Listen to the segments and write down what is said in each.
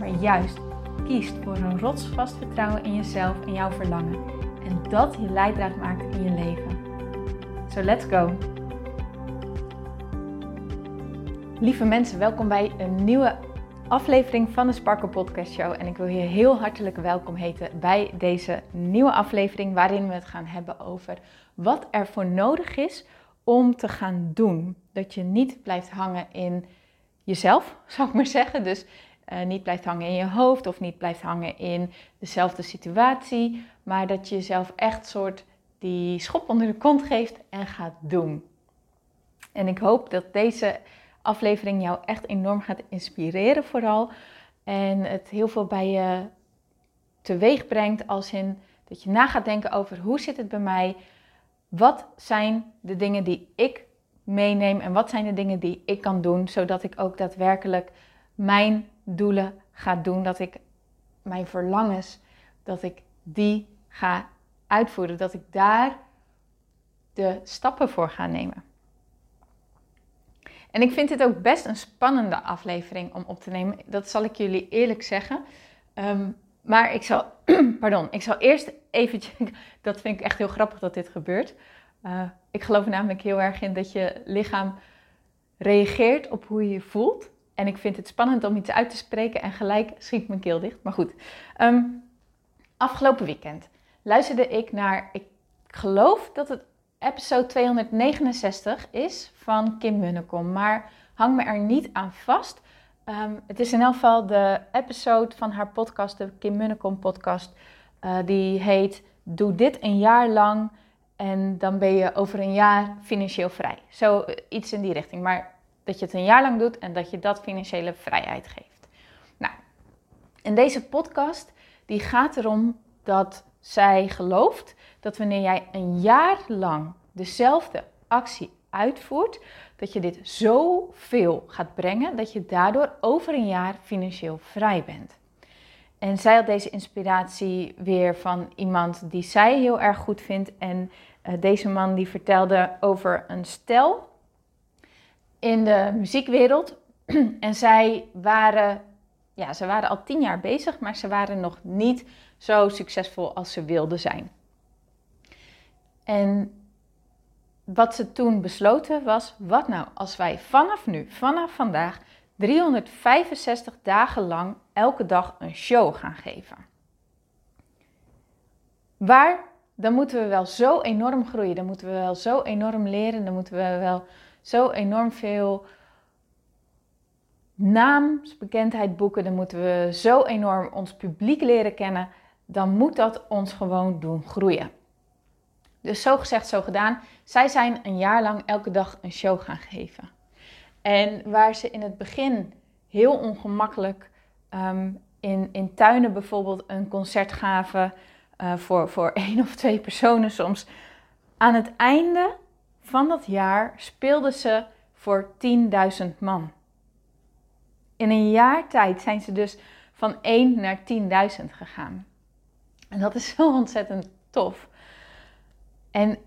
maar juist kiest voor een rotsvast vertrouwen in jezelf en jouw verlangen. En dat je leidraad maakt in je leven. So let's go! Lieve mensen, welkom bij een nieuwe aflevering van de Sparkle Podcast Show. En ik wil je heel hartelijk welkom heten bij deze nieuwe aflevering, waarin we het gaan hebben over wat er voor nodig is om te gaan doen. Dat je niet blijft hangen in jezelf, zou ik maar zeggen. Dus uh, niet blijft hangen in je hoofd of niet blijft hangen in dezelfde situatie, maar dat je jezelf echt soort die schop onder de kont geeft en gaat doen. En ik hoop dat deze aflevering jou echt enorm gaat inspireren vooral en het heel veel bij je teweeg brengt als in dat je na gaat denken over hoe zit het bij mij, wat zijn de dingen die ik meeneem en wat zijn de dingen die ik kan doen, zodat ik ook daadwerkelijk mijn doelen ga doen, dat ik mijn verlangens, dat ik die ga uitvoeren, dat ik daar de stappen voor ga nemen. En ik vind dit ook best een spannende aflevering om op te nemen. Dat zal ik jullie eerlijk zeggen. Ehm, maar ik zal, pardon, ik zal eerst eventjes, dat vind ik echt heel grappig dat dit gebeurt. Uh, ik geloof namelijk heel erg in dat je lichaam reageert op hoe je je voelt. En ik vind het spannend om iets uit te spreken en gelijk schiet mijn keel dicht. Maar goed, ehm, afgelopen weekend luisterde ik naar, ik geloof dat het episode 269 is van Kim Munnekom. Maar hang me er niet aan vast. Ehm, het is in elk geval de episode van haar podcast, de Kim Munnekom podcast. Uh, die heet Doe dit een jaar lang en dan ben je over een jaar financieel vrij. Zo eh, iets in die richting. Maar dat je het een jaar lang doet en dat je dat financiële vrijheid geeft. Nou, in deze podcast die gaat erom dat zij gelooft dat wanneer jij een jaar lang dezelfde actie uitvoert, dat je dit zoveel gaat brengen dat je daardoor over een jaar financieel vrij bent. En zij had deze inspiratie weer van iemand die zij heel erg goed vindt. En uh, deze man die vertelde over een stel in de muziekwereld. en zij waren, ja, ze waren al tien jaar bezig, maar ze waren nog niet zo succesvol als ze wilden zijn. En wat ze toen besloten was, wat nou als wij vanaf nu, vanaf vandaag, 365 dagen lang elke dag een show gaan geven. Waar, dan moeten we wel zo enorm groeien, dan moeten we wel zo enorm leren, dan moeten we wel zo enorm veel naamsbekendheid boeken, dan moeten we zo enorm ons publiek leren kennen, dan moet dat ons gewoon doen groeien. Dus zo gezegd, zo gedaan. Zij zijn een jaar lang elke dag een show gaan geven. En waar ze in het begin heel ongemakkelijk um, in, in tuinen bijvoorbeeld een concert gaven uh, voor, voor één of twee personen soms. Aan het einde van dat jaar speelden ze voor 10.000 man. In een jaar tijd zijn ze dus van 1 naar 10.000 gegaan. En dat is zo ontzettend tof. En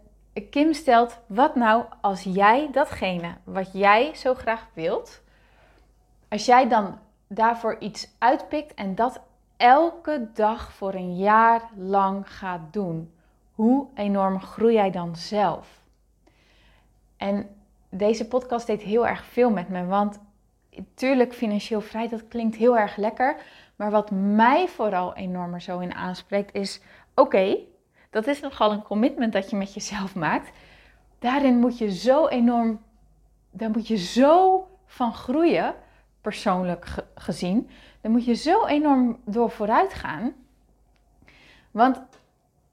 Kim stelt, wat nou als jij datgene wat jij zo graag wilt, als jij dan daarvoor iets uitpikt en dat elke dag voor een jaar lang gaat doen, hoe enorm groei jij dan zelf? En deze podcast deed heel erg veel met me, want natuurlijk financieel vrij, dat klinkt heel erg lekker. Maar wat mij vooral enorm zo in aanspreekt is, oké, dat is nogal een commitment dat je met jezelf maakt. Daarin moet je zo enorm, daar moet je zo van groeien, persoonlijk gezien. Daar moet je zo enorm door vooruit gaan. Want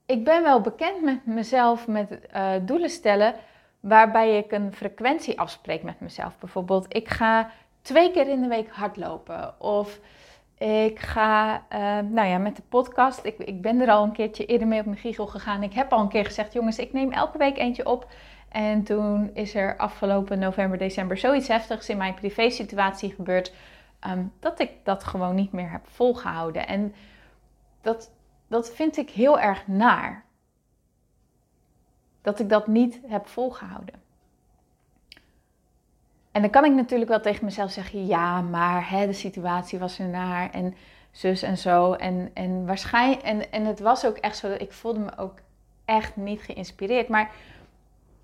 ik ben wel bekend met mezelf, met uh, doelen stellen waarbij ik een frequentie afspreek met mezelf. Bijvoorbeeld, ik ga twee keer in de week hardlopen. Of Ik ga, uh, nou ja, met de podcast. Ik, ik ben er al een keertje eerder mee op mijn giegel gegaan. Ik heb al een keer gezegd, jongens, ik neem elke week eentje op. En toen is er afgelopen november, december zoiets heftigs in mijn privé-situatie gebeurd. Um, dat ik dat gewoon niet meer heb volgehouden. En dat, dat vind ik heel erg naar. Dat ik dat niet heb volgehouden. En dan kan ik natuurlijk wel tegen mezelf zeggen: ja, maar hè, de situatie was er naar en zus en zo. En, en waarschijnlijk, en, en het was ook echt zo dat ik voelde me ook echt niet geïnspireerd. Maar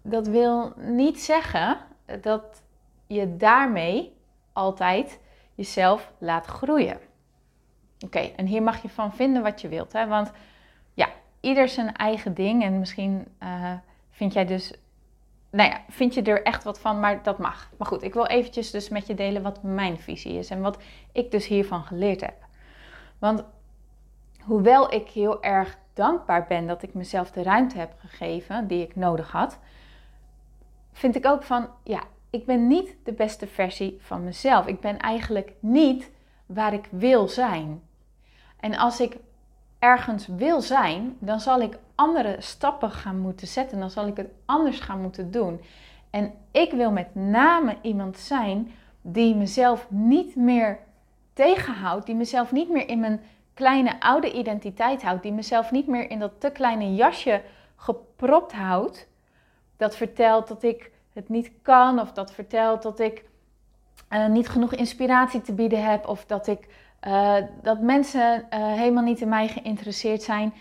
dat wil niet zeggen dat je daarmee altijd jezelf laat groeien. Oké, en hier mag je van vinden wat je wilt. Hè? Want ieder zijn eigen ding. En misschien uh, vind jij dus. Nou ja, vind je er echt wat van, maar dat mag. Maar goed, ik wil eventjes dus met je delen wat mijn visie is en wat ik dus hiervan geleerd heb. Want hoewel ik heel erg dankbaar ben dat ik mezelf de ruimte heb gegeven die ik nodig had, vind ik ook van, ja, ik ben niet de beste versie van mezelf. Ik ben eigenlijk niet waar ik wil zijn. En als ik ergens wil zijn, dan zal ik andere stappen gaan moeten zetten. Dan zal ik het anders gaan moeten doen. En ik wil met name iemand zijn die mezelf niet meer tegenhoudt, die mezelf niet meer in mijn kleine oude identiteit houdt, die mezelf niet meer in dat te kleine jasje gepropt houdt, dat vertelt dat ik het niet kan of dat vertelt dat ik uh, niet genoeg inspiratie te bieden heb of dat ik uh, dat mensen uh, helemaal niet in mij geïnteresseerd zijn.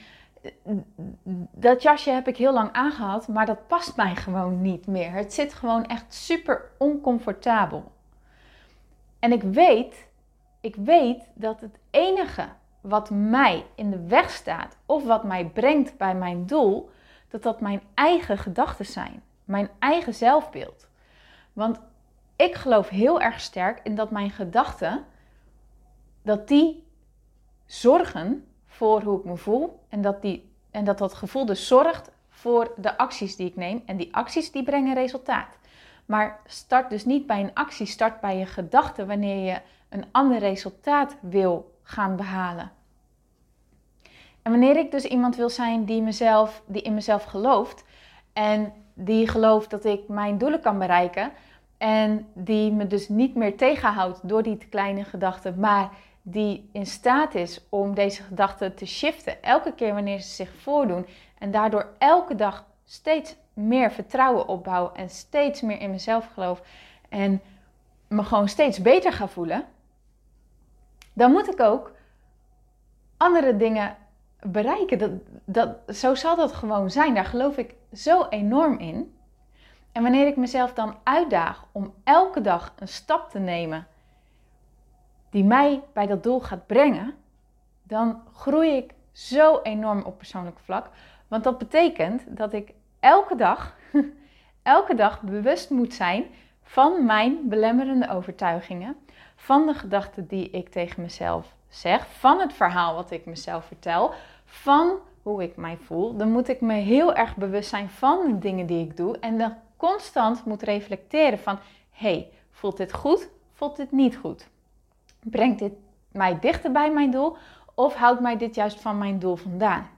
Dat jasje heb ik heel lang aangehad, maar dat past mij gewoon niet meer. Het zit gewoon echt super oncomfortabel. En ik weet, ik weet dat het enige wat mij in de weg staat of wat mij brengt bij mijn doel, dat dat mijn eigen gedachten zijn, mijn eigen zelfbeeld. Want ik geloof heel erg sterk in dat mijn gedachten dat die zorgen voor hoe ik me voel en dat, die, en dat dat gevoel dus zorgt voor de acties die ik neem. En die acties die brengen resultaat. Maar start dus niet bij een actie, start bij je gedachten wanneer je een ander resultaat wil gaan behalen. En wanneer ik dus iemand wil zijn die, mezelf, die in mezelf gelooft en die gelooft dat ik mijn doelen kan bereiken en die me dus niet meer tegenhoudt door die kleine gedachten, maar die in staat is om deze gedachten te shiften elke keer wanneer ze zich voordoen en daardoor elke dag steeds meer vertrouwen opbouw en steeds meer in mezelf geloof en me gewoon steeds beter ga voelen, dan moet ik ook andere dingen bereiken. Dat, dat, zo zal dat gewoon zijn. Daar geloof ik zo enorm in. En wanneer ik mezelf dan uitdaag om elke dag een stap te nemen die mij bij dat doel gaat brengen, dan groei ik zo enorm op persoonlijk vlak. Want dat betekent dat ik elke dag, elke dag bewust moet zijn van mijn belemmerende overtuigingen, van de gedachten die ik tegen mezelf zeg, van het verhaal wat ik mezelf vertel, van hoe ik mij voel. Dan moet ik me heel erg bewust zijn van de dingen die ik doe en dan constant moet reflecteren van, hey, voelt dit goed? Voelt dit niet goed? Brengt dit mij dichter bij mijn doel of houdt mij dit juist van mijn doel vandaan?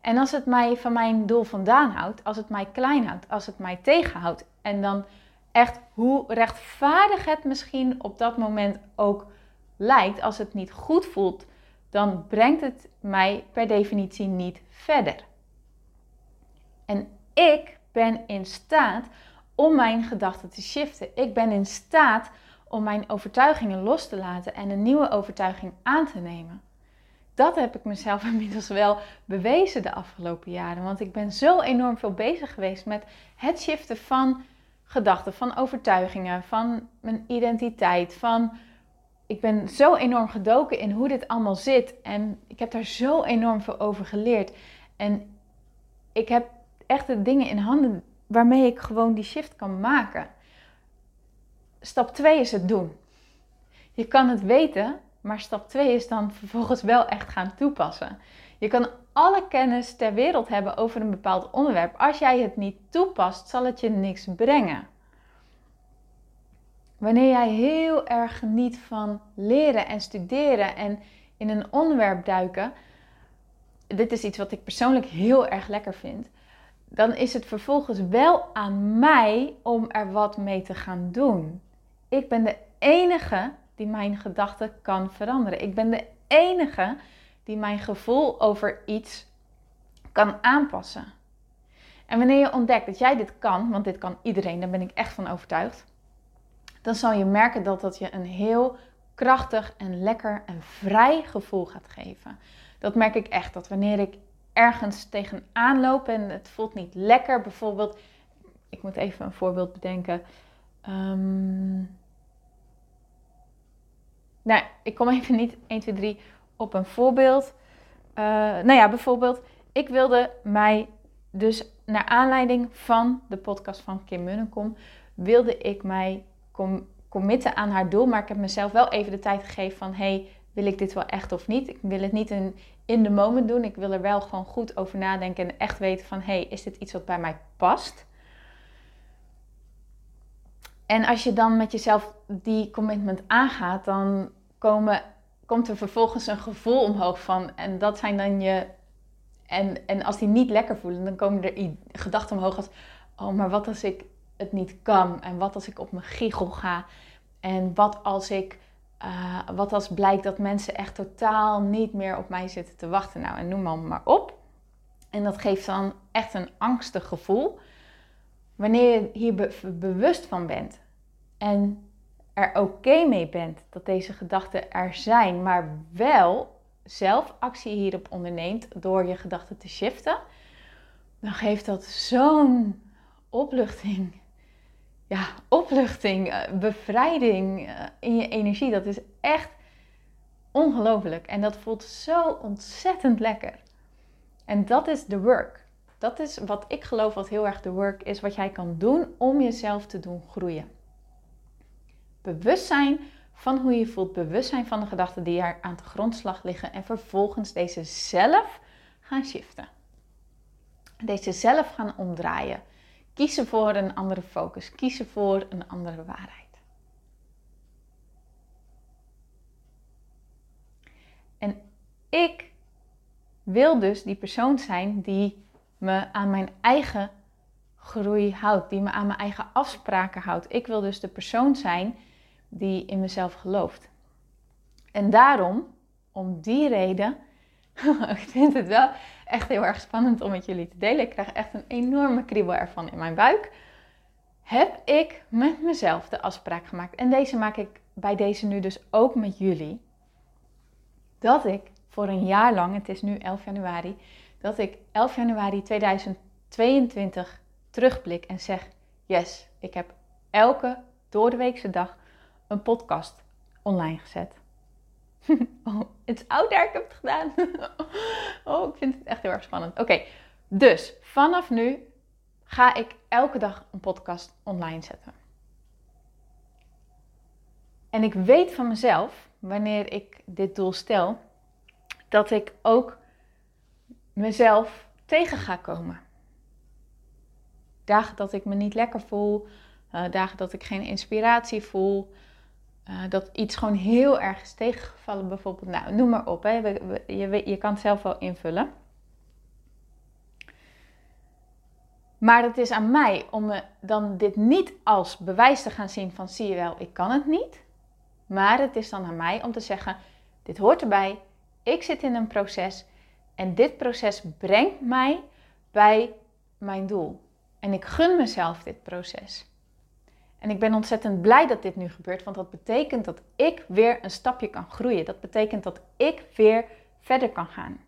En als het mij van mijn doel vandaan houdt, als het mij klein houdt, als het mij tegenhoudt en dan echt hoe rechtvaardig het misschien op dat moment ook lijkt, als het niet goed voelt, dan brengt het mij per definitie niet verder. En ik ben in staat om mijn gedachten te shiften. Ik ben in staat om mijn overtuigingen los te laten en een nieuwe overtuiging aan te nemen. Dat heb ik mezelf inmiddels wel bewezen de afgelopen jaren. Want ik ben zo enorm veel bezig geweest met het shiften van gedachten, van overtuigingen, van mijn identiteit, van ik ben zo enorm gedoken in hoe dit allemaal zit en ik heb daar zo enorm veel over geleerd. En ik heb echt de dingen in handen waarmee ik gewoon die shift kan maken stap 2 is het doen. Je kan het weten, maar stap 2 is dan vervolgens wel echt gaan toepassen. Je kan alle kennis ter wereld hebben over een bepaald onderwerp. Als jij het niet toepast, zal het je niks brengen. Wanneer jij heel erg geniet van leren en studeren en in een onderwerp duiken, dit is iets wat ik persoonlijk heel erg lekker vind, dan is het vervolgens wel aan mij om er wat mee te gaan doen. Ik ben de enige die mijn gedachten kan veranderen. Ik ben de enige die mijn gevoel over iets kan aanpassen. En wanneer je ontdekt dat jij dit kan, want dit kan iedereen, daar ben ik echt van overtuigd, dan zal je merken dat dat je een heel krachtig en lekker en vrij gevoel gaat geven. Dat merk ik echt, dat wanneer ik ergens tegenaan loop en het voelt niet lekker, bijvoorbeeld, ik moet even een voorbeeld bedenken. Um, nou, ik kom even niet 1, 2, 3 op een voorbeeld. Uh, nou ja, bijvoorbeeld, ik wilde mij dus naar aanleiding van de podcast van Kim Munnekom, wilde ik mij com committen aan haar doel. Maar ik heb mezelf wel even de tijd gegeven van, hey, wil ik dit wel echt of niet? Ik wil het niet in, in moment doen. Ik wil er wel gewoon goed over nadenken en echt weten van, hey, is dit iets wat bij mij past? En als je dan met jezelf die commitment aangaat, dan komen, komt er vervolgens een gevoel omhoog van. En dat zijn dan je. En, en als die niet lekker voelen, dan komen er gedachten omhoog als: Oh, maar wat als ik het niet kan? En wat als ik op mijn giegel ga? En wat als ik. Uh, wat als blijkt dat mensen echt totaal niet meer op mij zitten te wachten? Nou, en noem maar, maar op. En dat geeft dan echt een angstig gevoel. Wanneer je hier bewust van bent en er oké mee bent dat deze gedachten er zijn, maar wel zelf actie hierop onderneemt door je gedachten te shiften, dan geeft dat zo'n opluchting. Ja, opluchting, eh, bevrijding eh, in je energie. Dat is echt ongelooflijk. En dat voelt zo ontzettend lekker. En dat is de work. Dat is wat ik geloof wat heel erg de work is, wat jij kan doen om jezelf te doen groeien. Bewustzijn van hoe je voelt, bewustzijn van de gedachten die er aan de grondslag liggen en vervolgens deze zelf gaan shiften. Deze zelf gaan omdraaien. Kiezen voor een andere focus, kiezen voor een andere waarheid. En ik wil dus die persoon zijn die me aan mijn eigen groei houdt, die me aan mijn eigen afspraken houdt. Ik wil dus de persoon zijn die in mezelf gelooft. En daarom, om die reden, ik vind het wel echt heel erg spannend om met jullie te delen. Ik krijg echt een enorme kriebel ervan in mijn buik. Heb ik met mezelf de afspraak gemaakt. En deze maak ik bij deze nu dus ook met jullie. Dat ik voor een jaar lang, het is nu 11 januari, dat ik 11 januari 2022 terugblik en zeg: Yes, ik heb elke doordeweekse dag een podcast online gezet. oh, het is oud daar, ik heb het gedaan. oh, ik vind het echt heel erg spannend. Oké, dus vanaf nu ga ik elke dag een podcast online zetten. En ik weet van mezelf, wanneer ik dit doel stel, dat ik ook mezelf tegen ga komen. Dagen dat ik me niet lekker voel, uh, dagen dat ik geen inspiratie voel, uh, dat iets gewoon heel erg is tegengevallen, bijvoorbeeld. Nou, noem maar op. Hè. Je, je kan het zelf wel invullen. Maar het is aan mij om me dan dit niet als bewijs te gaan zien van zie je wel, ik kan het niet. Maar het is dan aan mij om te zeggen, dit hoort erbij. Ik zit in een proces en dit proces brengt mij bij mijn doel. En ik gun mezelf dit proces. En ik ben ontzettend blij dat dit nu gebeurt, want dat betekent dat ik weer een stapje kan groeien. Dat betekent dat ik weer verder kan gaan.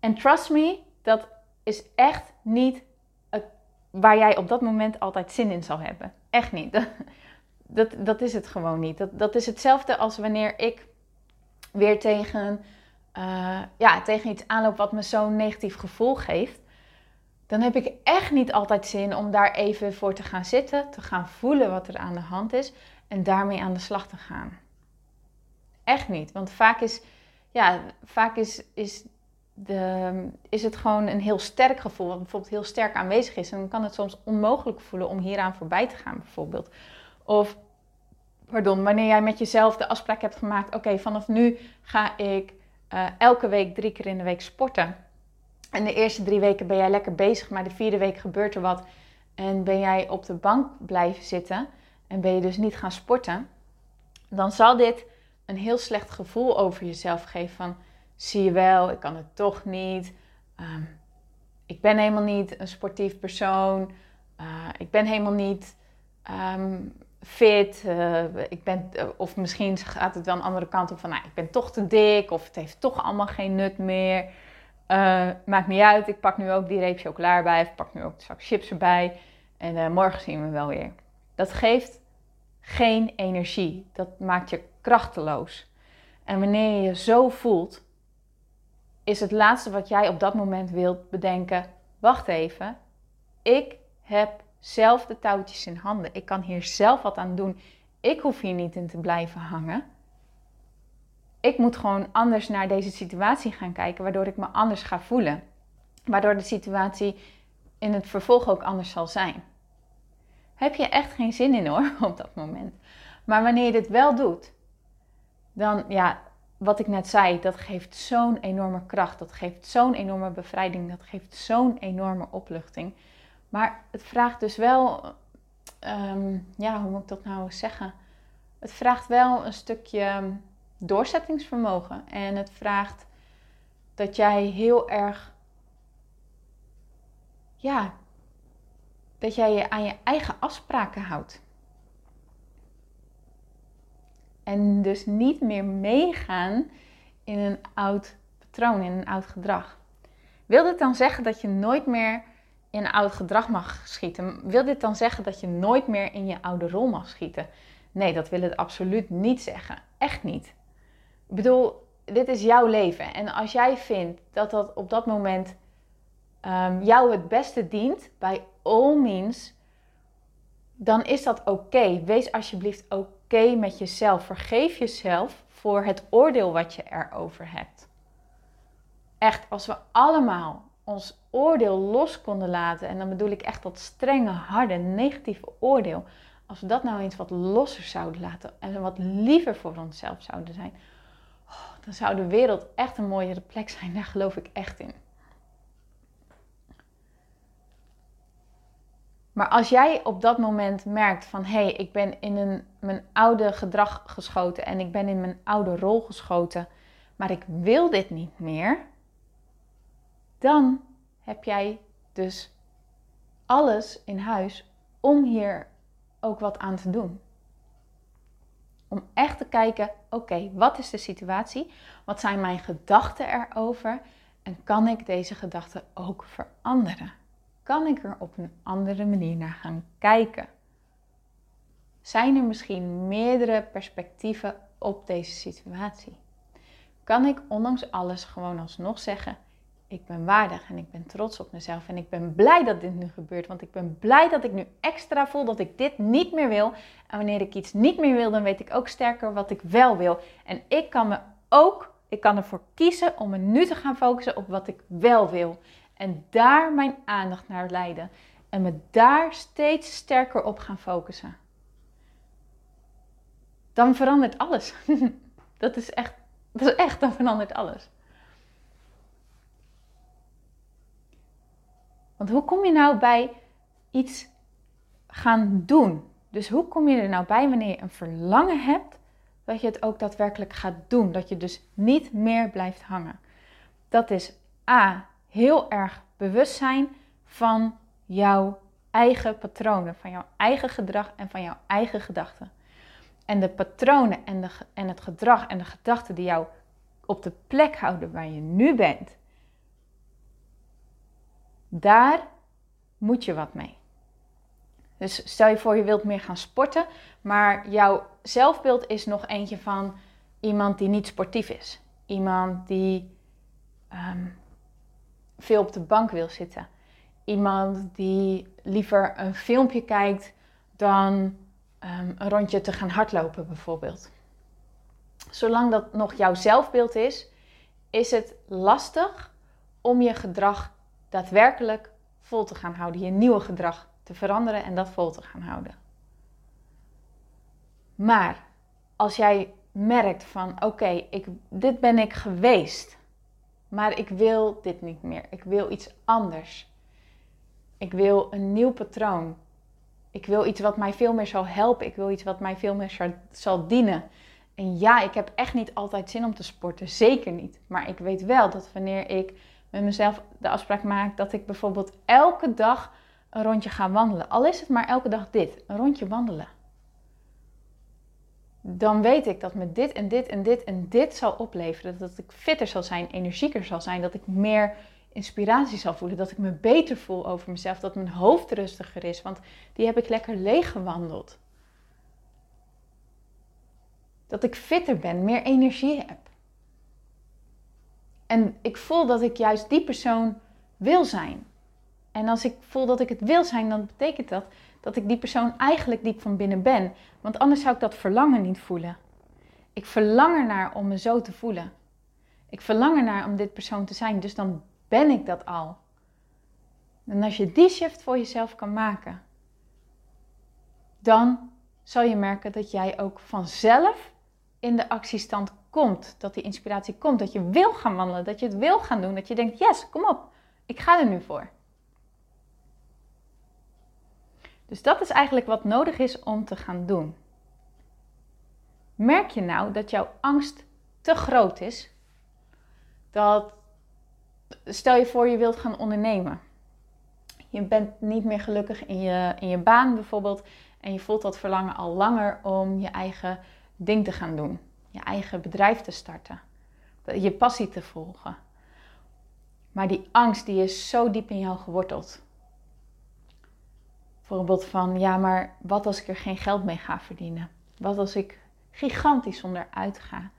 En trust me, dat is echt niet waar jij op dat moment altijd zin in zal hebben. Echt niet. Dat, dat, dat is het gewoon niet. Dat, dat is hetzelfde als wanneer ik weer tegen, uh, ja, tegen iets aanloop wat me zo'n negatief gevoel geeft dan heb ik echt niet altijd zin om daar even voor te gaan zitten, te gaan voelen wat er aan de hand is en daarmee aan de slag te gaan. Echt niet, want vaak is, ja, vaak is, is, de, is het gewoon een heel sterk gevoel, wat bijvoorbeeld heel sterk aanwezig is. En dan kan het soms onmogelijk voelen om hieraan voorbij te gaan, bijvoorbeeld. Of, pardon, wanneer jij met jezelf de afspraak hebt gemaakt: oké, vanaf nu ga ik uh, elke week drie keer in de week sporten. En de eerste drie weken ben jij lekker bezig, maar de vierde week gebeurt er wat. En ben jij op de bank blijven zitten en ben je dus niet gaan sporten. Dan zal dit een heel slecht gevoel over jezelf geven. Van zie je wel, ik kan het toch niet. Ehm, ik ben helemaal niet een sportief persoon. Uh, ik ben helemaal niet ehm, fit. Uh, ik ben, uh, of misschien gaat het wel een andere kant op van, nou, ik ben toch te dik. Of het heeft toch allemaal geen nut meer. maakt niet uit, ik pak nu ook die reep chocola erbij. Of pak nu ook de zak chips erbij. En morgen zien we wel weer. Dat geeft geen energie. Dat maakt je krachteloos. En wanneer je je zo voelt, is het laatste wat jij op dat moment wilt bedenken: wacht even, ik heb zelf de touwtjes in handen. Ik kan hier zelf wat aan doen. Ik hoef hier niet in te blijven hangen. Ik moet gewoon anders naar deze situatie gaan kijken, waardoor ik me anders ga voelen. Waardoor de situatie in het vervolg ook anders zal zijn. Heb je echt geen zin in hoor, op dat moment. Maar wanneer je dit wel doet, dan ja, wat ik net zei, dat geeft zo'n enorme kracht. Dat geeft zo'n enorme bevrijding. Dat geeft zo'n enorme opluchting. Maar het vraagt dus wel, ehm, ja, hoe moet ik dat nou zeggen? Het vraagt wel een stukje doorzettingsvermogen. En het vraagt dat jij heel erg, ja, dat jij je aan je eigen afspraken houdt. En dus niet meer meegaan in een oud patroon, in een oud gedrag. Wil dit dan zeggen dat je nooit meer in oud gedrag mag schieten? Wil dit dan zeggen dat je nooit meer in je oude rol mag schieten? Nee, dat wil het absoluut niet zeggen. Echt niet. Ik bedoel, dit is jouw leven. En als jij vindt dat dat op dat moment um, jou het beste dient, bij all means, dan is dat oké. Wees alsjeblieft oké met jezelf. Vergeef jezelf voor het oordeel wat je erover hebt. Echt, als we allemaal ons oordeel los konden laten, en dan bedoel ik echt dat strenge, harde, negatieve oordeel, als we dat nou eens wat losser zouden laten en wat liever voor onszelf zouden zijn, oh, dan zou de wereld echt een mooiere plek zijn. Daar geloof ik echt in. Maar als jij op dat moment merkt van hé, hey, ik ben in een, mijn oude gedrag geschoten en ik ben in mijn oude rol geschoten, maar ik wil dit niet meer, dan heb jij dus alles in huis om hier ook wat aan te doen. Om echt te kijken, oké, wat is de situatie? Wat zijn mijn gedachten erover? En kan ik deze gedachten ook veranderen? kan ik er op een andere manier naar gaan kijken? Zijn er misschien meerdere perspectieven op deze situatie? Kan ik ondanks alles gewoon alsnog zeggen: ik ben waardig en ik ben trots op mezelf en ik ben blij dat dit nu gebeurt, want ik ben blij dat ik nu extra voel dat ik dit niet meer wil. En wanneer ik iets niet meer wil, dan weet ik ook sterker wat ik wel wil. En ik kan me ook, ik kan ervoor kiezen om me nu te gaan focussen op wat ik wel wil. En daar mijn aandacht naar leiden. En me daar steeds sterker op gaan focussen. Dan verandert alles. dat is echt, dat is echt, dan verandert alles. Want hoe kom je nou bij iets gaan doen? Dus hoe kom je er nou bij wanneer je een verlangen hebt, dat je het ook daadwerkelijk gaat doen? Dat je dus niet meer blijft hangen. Dat is A heel erg bewust zijn van jouw eigen patronen, van jouw eigen gedrag en van jouw eigen gedachten. En de patronen en, de, en het gedrag en de gedachten die jou op de plek houden waar je nu bent, daar moet je wat mee. Dus stel je voor je wilt meer gaan sporten, maar jouw zelfbeeld is nog eentje van iemand die niet sportief is. Iemand die ehm, veel op de bank wil zitten. Iemand die liever een filmpje kijkt dan ehm, een rondje te gaan hardlopen bijvoorbeeld. Zolang dat nog jouw zelfbeeld is, is het lastig om je gedrag daadwerkelijk vol te gaan houden. Je nieuwe gedrag te veranderen en dat vol te gaan houden. Maar als jij merkt van oké, ik dit ben ik geweest, maar ik wil dit niet meer. Ik wil iets anders. Ik wil een nieuw patroon. Ik wil iets wat mij veel meer zal helpen. Ik wil iets wat mij veel meer zal dienen. En ja, ik heb echt niet altijd zin om te sporten. Zeker niet. Maar ik weet wel dat wanneer ik met mezelf de afspraak maak dat ik bijvoorbeeld elke dag een rondje ga wandelen. Al is het maar elke dag dit, een rondje wandelen. Dan weet ik dat me dit en dit en dit en dit zal opleveren. Dat ik fitter zal zijn, energieker zal zijn, dat ik meer inspiratie zal voelen, dat ik me beter voel over mezelf, dat mijn hoofd rustiger is, want die heb ik lekker leeg gewandeld. Dat ik fitter ben, meer energie heb. En ik voel dat ik juist die persoon wil zijn. En als ik voel dat ik het wil zijn, dan betekent dat dat ik die persoon eigenlijk diep van binnen ben. Want anders zou ik dat verlangen niet voelen. Ik verlang ernaar om me zo te voelen. Ik verlang ernaar om dit persoon te zijn. Dus dan ben ik dat al. En als je die shift voor jezelf kan maken, dan zal je merken dat jij ook vanzelf in de actiestand komt. Dat die inspiratie komt. Dat je wil gaan wandelen. Dat je het wil gaan doen. Dat je denkt, yes, kom op. Ik ga er nu voor. Dus dat is eigenlijk wat nodig is om te gaan doen. Merk je nou dat jouw angst te groot is? Dat stel je voor je wilt gaan ondernemen. Je bent niet meer gelukkig in je, in je baan bijvoorbeeld en je voelt dat verlangen al langer om je eigen ding te gaan doen je eigen bedrijf te starten, je passie te volgen. Maar die angst die is zo diep in jou geworteld. Bijvoorbeeld van, ja, maar wat als ik er geen geld mee ga verdienen? Wat als ik gigantisch onderuit ga?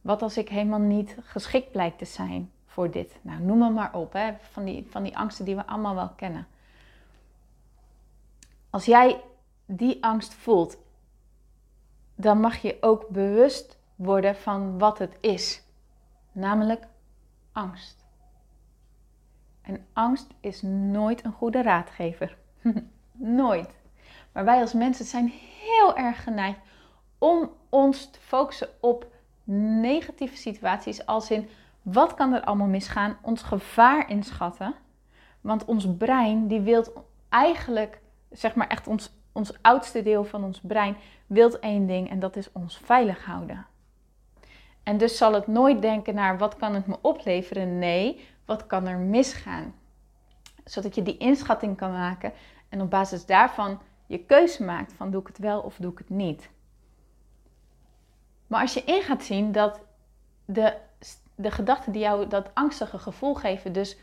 Wat als ik helemaal niet geschikt blijkt te zijn voor dit? Nou, noem het maar op, hè? Van, die, van die angsten die we allemaal wel kennen. Als jij die angst voelt, dan mag je ook bewust worden van wat het is, namelijk angst. En angst is nooit een goede raadgever. nooit. Maar wij als mensen zijn heel erg geneigd om ons te focussen op negatieve situaties, als in wat kan er allemaal misgaan, ons gevaar inschatten. Want ons brein die wil eigenlijk, zeg maar echt ons, ons oudste deel van ons brein, wil één ding en dat is ons veilig houden. En dus zal het nooit denken naar wat kan het me opleveren? Nee, wat kan er misgaan? Zodat je die inschatting kan maken en op basis daarvan je keuze maakt van doe ik het wel of doe ik het niet. Maar als je in gaat zien dat de, de gedachten die jou dat angstige gevoel geven, dus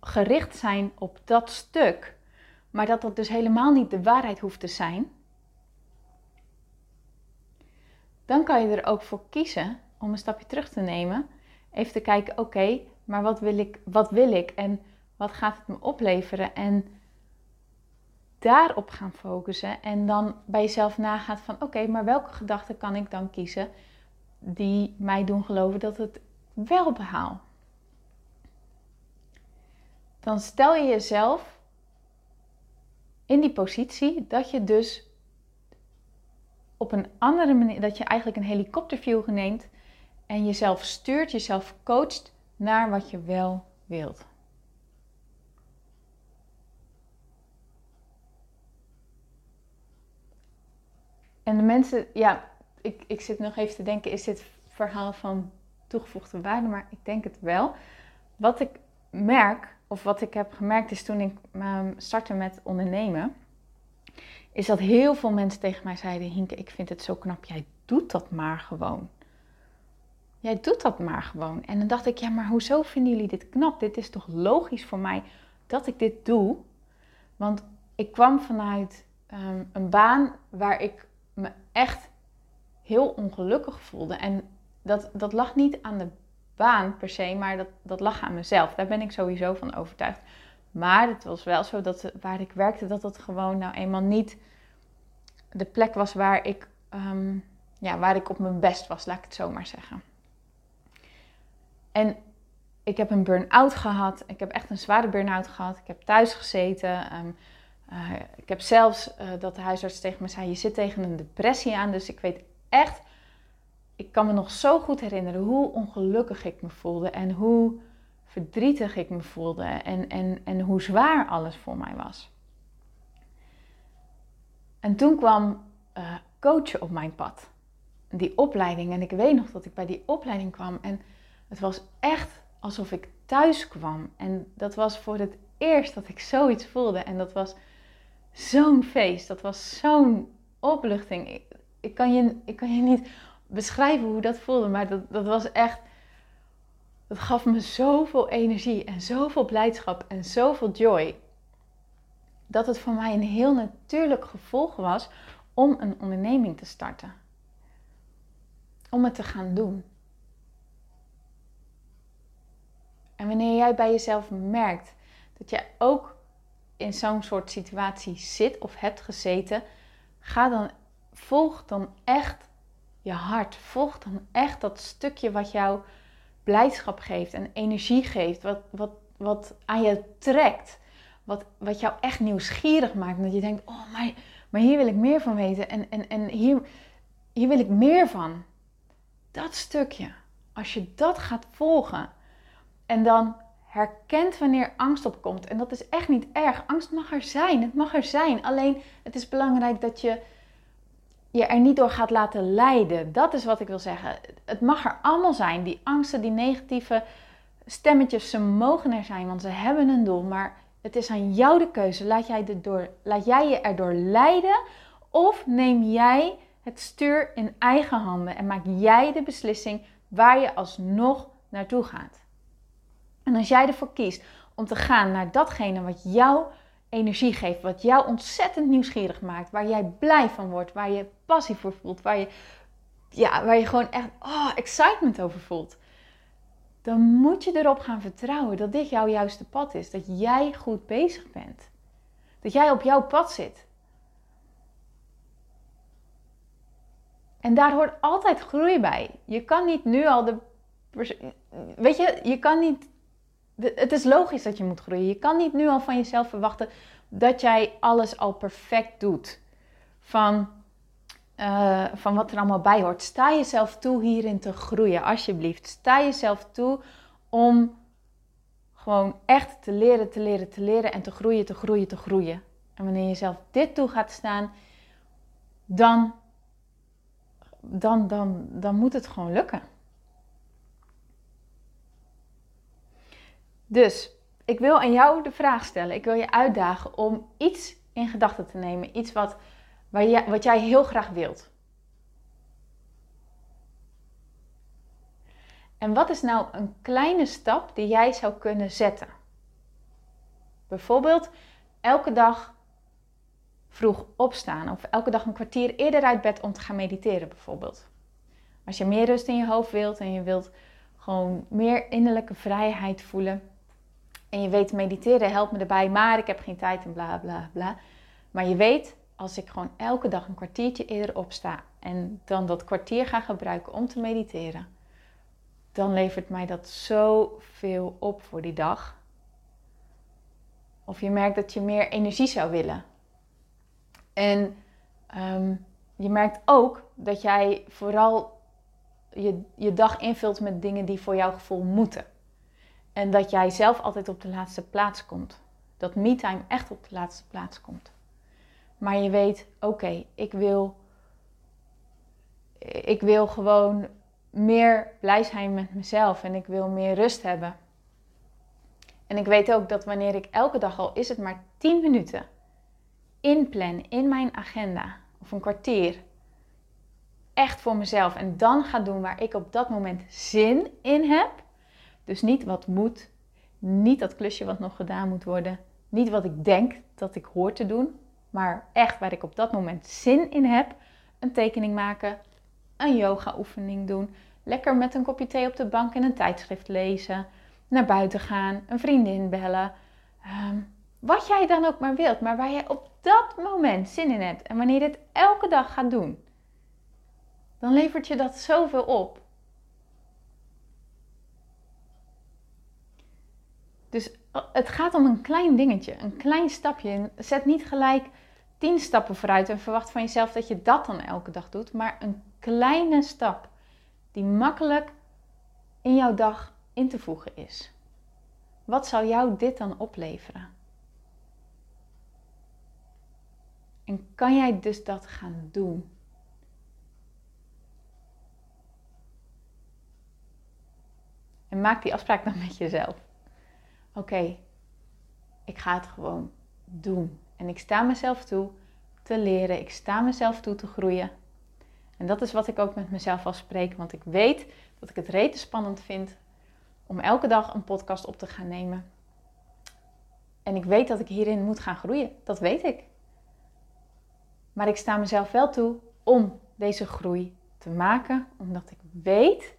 gericht zijn op dat stuk, maar dat dat dus helemaal niet de waarheid hoeft te zijn, dan kan je er ook voor kiezen om een stapje terug te nemen. Even te kijken, oké, maar wat wil, ik, wat wil ik en wat gaat het me opleveren? En daarop gaan focussen en dan bij jezelf nagaat van oké, maar welke gedachten kan ik dan kiezen die mij doen geloven dat het wel behaal? Dan stel je jezelf in die positie dat je dus op een andere manier, dat je eigenlijk een helikopterview neemt en jezelf stuurt, jezelf coacht naar wat je wel wilt. En de mensen, ja, ik, ik zit nog even te denken, is dit verhaal van toegevoegde waarde? Maar ik denk het wel. Wat ik merk, of wat ik heb gemerkt, is toen ik um, startte met ondernemen is dat heel veel mensen tegen mij zeiden: Hinke, ik vind het zo knap, jij doet dat maar gewoon. Jij doet dat maar gewoon. En dan dacht ik: ja, maar hoezo vinden jullie dit knap? Dit is toch logisch voor mij dat ik dit doe? Want ik kwam vanuit ehm, een baan waar ik me echt heel ongelukkig voelde. En dat, dat lag niet aan de baan per se, maar dat, dat lag aan mezelf. Daar ben ik sowieso van overtuigd. Maar het was wel zo dat waar ik werkte, dat het gewoon nou eenmaal niet de plek was waar ik, ehm, ja, waar ik op mijn best was, laat ik het zo maar zeggen. En ik heb een burn-out gehad. Ik heb echt een zware burn-out gehad. Ik heb thuis gezeten. Um, Uh, ik heb zelfs uh, dat de huisarts tegen me zei: Je zit tegen een depressie aan. Dus ik weet echt, ik kan me nog zo goed herinneren hoe ongelukkig ik me voelde en hoe verdrietig ik me voelde en, en, en hoe zwaar alles voor mij was. En toen kwam uh, coachen op mijn pad. Die opleiding. En ik weet nog dat ik bij die opleiding kwam. En het was echt alsof ik thuis kwam. En dat was voor het eerst dat ik zoiets voelde. En dat was zo'n feest. Dat was zo'n opluchting. Ik, ik, kan je, ik kan je niet beschrijven hoe dat voelde. Maar dat, dat was echt. Dat gaf me zoveel energie en zoveel blijdschap en zoveel joy. Dat het voor mij een heel natuurlijk gevolg was om een onderneming te starten. Om het te gaan doen. En wanneer jij bij jezelf merkt dat jij ook in zo'n soort situatie zit of hebt gezeten, ga dan, volg dan echt je hart. Volg dan echt dat stukje wat jou blijdschap geeft en energie geeft, wat, wat, wat aan je trekt, wat, wat jou echt nieuwsgierig maakt. Dat je denkt, oh, maar, maar hier wil ik meer van weten en, en, en hier, hier wil ik meer van. Dat stukje, als je dat gaat volgen en dan herkent wanneer angst opkomt. En dat is echt niet erg. Angst mag er zijn. Het mag er zijn. Alleen het is belangrijk dat je je er niet door gaat laten leiden. Dat is wat ik wil zeggen. Het mag er allemaal zijn. Die angsten, die negatieve stemmetjes, ze mogen er zijn, want ze hebben een doel. Maar het is aan jou de keuze. Laat jij, door, laat jij je erdoor leiden of neem jij het stuur in eigen handen en maak jij de beslissing waar je alsnog naartoe gaat. En als jij ervoor kiest om te gaan naar datgene wat jou energie geeft, wat jou ontzettend nieuwsgierig maakt, waar jij blij van wordt, waar je passie voor voelt, waar je, ja, waar je gewoon echt oh, excitement over voelt, dan moet je erop gaan vertrouwen dat dit jouw juiste pad is, dat jij goed bezig bent, dat jij op jouw pad zit. En daar hoort altijd groei bij. Je kan niet nu al de. Weet je, je kan niet het is logisch dat je moet groeien. Je kan niet nu al van jezelf verwachten dat jij alles al perfect doet. Van, uh, van wat er allemaal bij hoort. Sta jezelf toe hierin te groeien, alsjeblieft. Sta jezelf toe om gewoon echt te leren, te leren, te leren en te groeien, te groeien, te groeien. En wanneer je zelf dit toe gaat staan, dan, dan, dan, dan moet het gewoon lukken. Dus ik wil aan jou de vraag stellen. Ik wil je uitdagen om iets in gedachten te nemen. Iets wat, waar je, wat jij heel graag wilt. En wat is nou een kleine stap die jij zou kunnen zetten? Bijvoorbeeld elke dag vroeg opstaan of elke dag een kwartier eerder uit bed om te gaan mediteren bijvoorbeeld. Als je meer rust in je hoofd wilt en je wilt gewoon meer innerlijke vrijheid voelen, en je weet, mediteren helpt me erbij, maar ik heb geen tijd en bla bla bla. Maar je weet, als ik gewoon elke dag een kwartiertje eerder opsta en dan dat kwartier ga gebruiken om te mediteren, dan levert mij dat zoveel op voor die dag. Of je merkt dat je meer energie zou willen. En ehm, je merkt ook dat jij vooral je, je dag invult met dingen die voor jouw gevoel moeten. En dat jij zelf altijd op de laatste plaats komt. Dat me-time echt op de laatste plaats komt. Maar je weet, oké, ik wil. Ik wil gewoon meer blij zijn met mezelf en ik wil meer rust hebben. En ik weet ook dat wanneer ik elke dag al is het maar 10 minuten inplan in mijn agenda of een kwartier echt voor mezelf en dan ga doen waar ik op dat moment zin in heb, dus niet wat moet, niet dat klusje wat nog gedaan moet worden, niet wat ik denk dat ik hoor te doen, maar echt waar ik op dat moment zin in heb. Een tekening maken, een yoga oefening doen, lekker met een kopje thee op de bank en een tijdschrift lezen, naar buiten gaan, een vriendin bellen. Ehm, wat jij dan ook maar wilt, maar waar jij op dat moment zin in hebt. En wanneer je dit elke dag gaat doen, dan levert je dat zoveel op. Dus het gaat om een klein dingetje, een klein stapje. Zet niet gelijk tien stappen vooruit en verwacht van jezelf dat je dat dan elke dag doet, maar een kleine stap die makkelijk in jouw dag in te voegen is. Wat zou jou dit dan opleveren? En kan jij dus dat gaan doen? En maak die afspraak dan met jezelf. Oké, ik ga het gewoon doen. En ik sta mezelf toe te leren. Ik sta mezelf toe te groeien. En dat is wat ik ook met mezelf afspreek. Want ik weet dat ik het rete spannend vind om elke dag een podcast op te gaan nemen. En ik weet dat ik hierin moet gaan groeien. Dat weet ik. Maar ik sta mezelf wel toe om deze groei te maken, omdat ik weet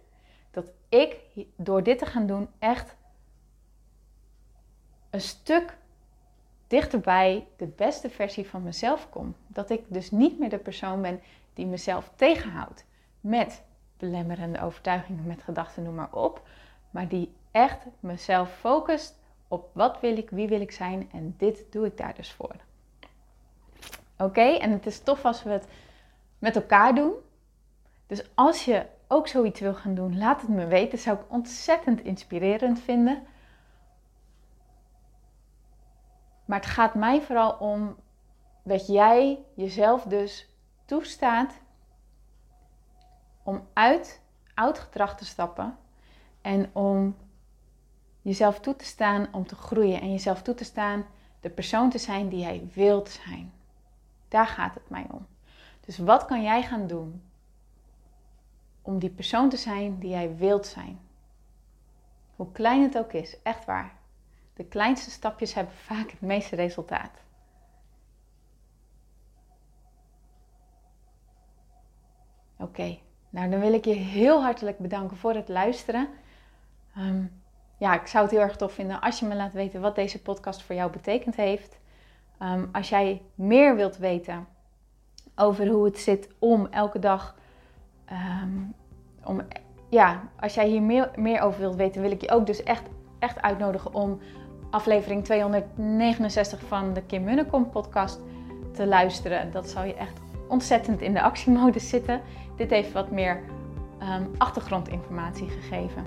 dat ik door dit te gaan doen echt een stuk dichterbij de beste versie van mezelf kom. Dat ik dus niet meer de persoon ben die mezelf tegenhoudt met belemmerende overtuigingen, met gedachten, noem maar op. Maar die echt mezelf focust op wat wil ik, wie wil ik zijn en dit doe ik daar dus voor. Oké, en het is tof als we het met elkaar doen. Dus als je ook zoiets wil gaan doen, laat het me weten. Dat zou ik ontzettend inspirerend vinden. Maar het gaat mij vooral om dat jij jezelf dus toestaat om uit oud gedrag te stappen en om jezelf toe te staan om te groeien en jezelf toe te staan de persoon te zijn die jij wilt zijn. Daar gaat het mij om. Dus wat kan jij gaan doen om die persoon te zijn die jij wilt zijn? Hoe klein het ook is, echt waar. De kleinste stapjes hebben vaak het meeste resultaat. Oké, nou dan wil ik je heel hartelijk bedanken voor het luisteren. Ehm, ja, ik zou het heel erg tof vinden als je me laat weten wat deze podcast voor jou betekend heeft. Ehm, als jij meer wilt weten over hoe het zit om elke dag. Ehm, om, ja, als jij hier meer, meer over wilt weten, wil ik je ook dus echt, echt uitnodigen om aflevering 269 van de Kim Munnekom podcast te luisteren. Dat zal je echt ontzettend in de actiemodus zitten. Dit heeft wat meer um, achtergrondinformatie gegeven.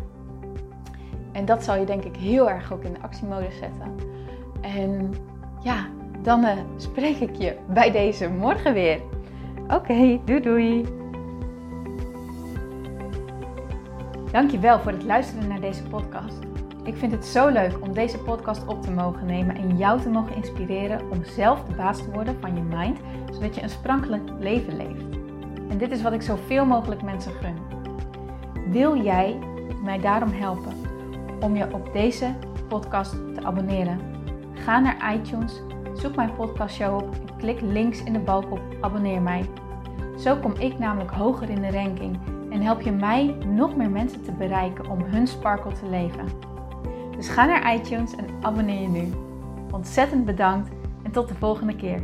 En dat zal je denk ik heel erg ook in de actiemodus zetten. En ja, dan uh, spreek ik je bij deze morgen weer. Oké, okay, doei doei. Dankjewel voor het luisteren naar deze podcast. Ik vind het zo leuk om deze podcast op te mogen nemen en jou te mogen inspireren om zelf de baas te worden van je mind, zodat je een sprankelijk leven leeft. En dit is wat ik zoveel mogelijk mensen gun. Wil jij mij daarom helpen om je op deze podcast te abonneren? Ga naar iTunes, zoek mijn podcastshow op en klik links in de balk op abonneer mij. Zo kom ik namelijk hoger in de ranking en help je mij nog meer mensen te bereiken om hun sparkle te leven. Dus ga naar iTunes en abonneer je nu. Ontzettend bedankt en tot de volgende keer.